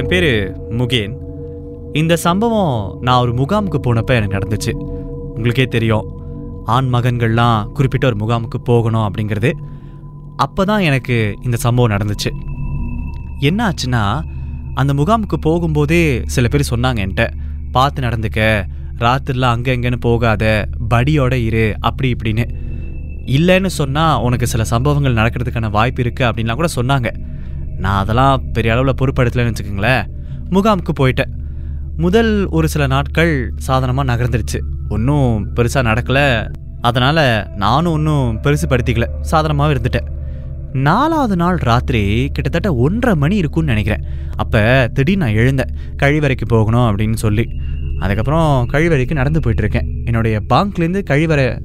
என் பேர் முகேன். இந்த சம்பவம் நான் ஒரு முகாமுக்கு போனப்போ எனக்கு நடந்துச்சு. உங்களுக்கே தெரியும் ஆண் மகன்கள்லாம் குறிப்பிட்ட ஒரு முகாமுக்கு போகணும் அப்படிங்கிறது. அப்போ தான் எனக்கு இந்த சம்பவம் நடந்துச்சு. என்ன ஆச்சுன்னா அந்த முகாமுக்கு போகும்போதே சில பேர் சொன்னாங்க என்கிட்ட பார்த்து நடந்துக்க ராத்திரிலாம் அங்கே எங்கேன்னு போகாத படியோட இரு அப்படி இப்படின்னு. இல்லைன்னு சொன்னால் உனக்கு சில சம்பவங்கள் நடக்கிறதுக்கான வாய்ப்பு இருக்குது அப்படின்லாம் கூட சொன்னாங்க. நான் அதெல்லாம் பெரிய அளவில் பொறுப்படுத்தலைன்னு வச்சுக்கோங்களேன் முகாமுக்கு போயிட்டேன். முதல் ஒரு சில நாட்கள் சாதனமாக நகர்ந்துருச்சு. ஒன்றும் பெருசாக நடக்கலை. அதனால் நானும் ஒன்றும் பெருசுப்படுத்திக்கல சாதனமாகவும் இருந்துட்டேன். நாலாவது நாள் ராத்திரி கிட்டத்தட்ட ஒன்றரை மணி இருக்கும்னு நினைக்கிறேன். அப்போ திடீர்னு நான் எழுந்தேன். கழிவறைக்கு போகணும் அப்படின்னு சொல்லி. அதுக்கப்புறம் கழிவறைக்கு நடந்து போயிட்டுருக்கேன் என்னுடைய பாங்க்லேருந்து கழிவறை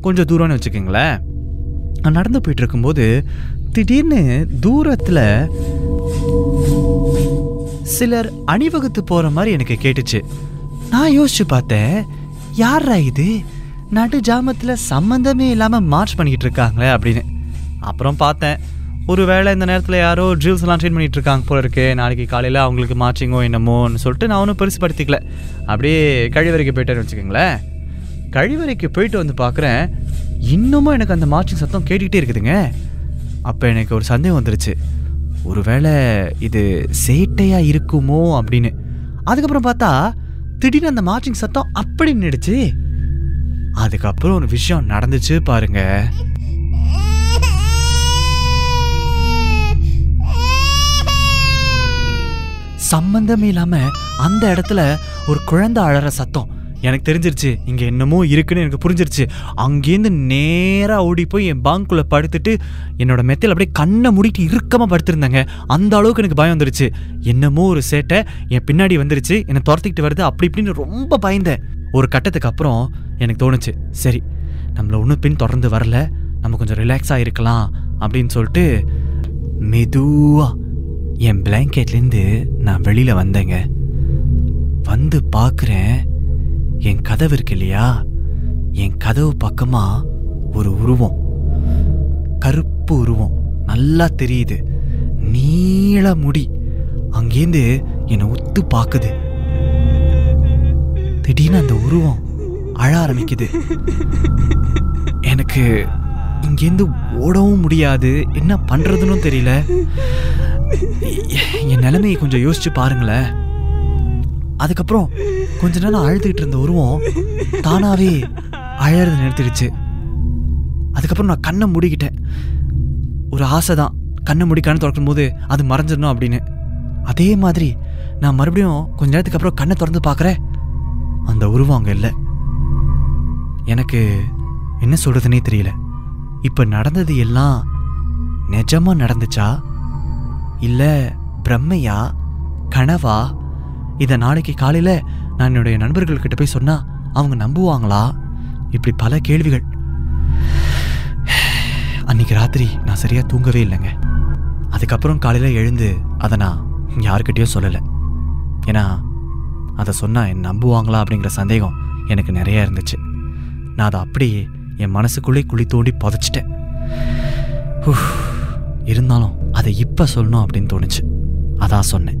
கொஞ்சம் தூரம்னு வச்சுக்கோங்களேன். நான் நடந்து போயிட்டு இருக்கும்போது திடீர்னு தூரத்தில் சிலர் அணிவகுத்து போகிற மாதிரி எனக்கு கேட்டுச்சு. நான் யோசிச்சு பார்த்தேன் யாரா இது? நடு ஜாமத்தில் சம்மந்தமே இல்லாமல் மார்ச் பண்ணிக்கிட்டு இருக்காங்களே அப்படின்னு. அப்புறம் பார்த்தேன் ஒரு வேளை இந்த நேரத்தில் யாரோ ட்ரில்ஸ் எல்லாம் ட்ரெயின் பண்ணிட்டு இருக்காங்க போல இருக்கு நாளைக்கு காலையில் அவங்களுக்கு மார்ச்சிங்கோ என்னமோன்னு சொல்லிட்டு நான் ஒன்றும் பெருசுப்படுத்திக்கல அப்படியே கழிவறைக்கு போயிட்டேன்னு வச்சுக்கோங்களேன். கழிவறைக்கு போயிட்டு வந்து பார்க்குறேன் இன்னமும் எனக்கு அந்த மார்ச்சிங் சத்தம் கேட்டுக்கிட்டே இருக்குதுங்க. அப்போ எனக்கு ஒரு சந்தேகம் வந்துருச்சு. ஒருவேளை இது சேட்டையாக இருக்குமோ அப்படின்னு. அதுக்கப்புறம் பார்த்தா திடீர்னு அந்த மார்ச்சிங் சத்தம் அப்படி நின்றுடுச்சு அதுக்கப்புறம் ஒரு விஷயம் நடந்துச்சு பாருங்க. சம்பந்தமே இல்லாமல் அந்த இடத்துல ஒரு குழந்தை அழற சத்தம். எனக்கு தெரிஞ்சிருச்சு இங்கே என்னமோ இருக்குன்னு எனக்கு புரிஞ்சிருச்சு. அங்கேருந்து நேராக ஓடி போய் என் பேங்க்குள்ளே படுத்துட்டு என்னோட மெத்தையில் அப்படியே கண்ணை மூடிட்டு இறுக்கமாக படுத்திருந்தாங்க. அந்த அளவுக்கு எனக்கு பயம் வந்துருச்சு. என்னமோ ஒரு சேட்டை என் பின்னாடி வந்துருச்சு என்னை துரத்திக்கிட்டு வருது அப்படி இப்படின்னு ரொம்ப பயந்தேன். ஒரு கட்டத்துக்கு அப்புறம் எனக்கு தோணுச்சு சரி நம்மளை ஒன்றும் பின் தொடர்ந்து வரல நம்ம கொஞ்சம் ரிலாக்ஸாக இருக்கலாம் அப்படின்னு சொல்லிட்டு மெதுவாக என் பிளாங்கெட்லேருந்து நான் வெளியில் வந்தேங்க. வந்து பார்க்குறேன் என் கதவு இருக்கு இல்லையா? என் கதவு பக்கமாக ஒரு உருவம். கருப்பு உருவம். நல்லா தெரியுது. நீள முடி. அங்கேருந்து என்னை உத்து பார்க்குது திடீர்னு அந்த உருவம் அழ ஆரம்பிக்குது. எனக்கு இங்கேருந்து ஓடவும் முடியாது. என்ன பண்ணுறதுன்னு தெரியல. என் நிலைமையை கொஞ்சம் யோசிச்சு பாருங்களேன். அதுக்கப்புறம் கொஞ்ச நேரம் அழுதுகிட்டு இருந்த உருவம் தானாவே அழறது நிறுத்திடுச்சு. அதுக்கப்புறம் நான் கண்ணை மூடிக்கிட்டேன். ஒரு ஆசை தான். கண்ணை மூடி கண்ணை திறக்கும் போது அது மறைஞ்சிடணும் அப்படின்னு. அதே மாதிரி நான் மறுபடியும் கொஞ்ச நேரத்துக்கு அப்புறம் கண்ணை திறந்து பார்க்குறேன். அந்த உருவம் அங்கே இல்லை. எனக்கு என்ன சொல்கிறதுனே தெரியல. இப்போ நடந்தது எல்லாம் நிஜமாக நடந்துச்சா? இல்லை பிரம்மையா? கனவா? இதை நாளைக்கு காலையில் நான் என்னுடைய நண்பர்கள்கிட்ட போய் சொன்னால் அவங்க நம்புவாங்களா? இப்படி பல கேள்விகள். அன்னைக்கு ராத்திரி நான் சரியாக தூங்கவே இல்லைங்க. அதுக்கப்புறம் காலையில் எழுந்து அதை நான் யாருக்கிட்டேயும் சொல்லலை. ஏன்னா அதை சொன்னால் என் நம்புவாங்களா அப்படிங்கிற சந்தேகம் எனக்கு நிறையா இருந்துச்சு. நான் அதை அப்படியே என் மனசுக்குள்ளே குழி தோண்டி புதைச்சிட்டேன். இருந்தாலும் அதை இப்போ சொல்லணும் அப்படின்னு தோணுச்சு. அதான் சொன்னேன்.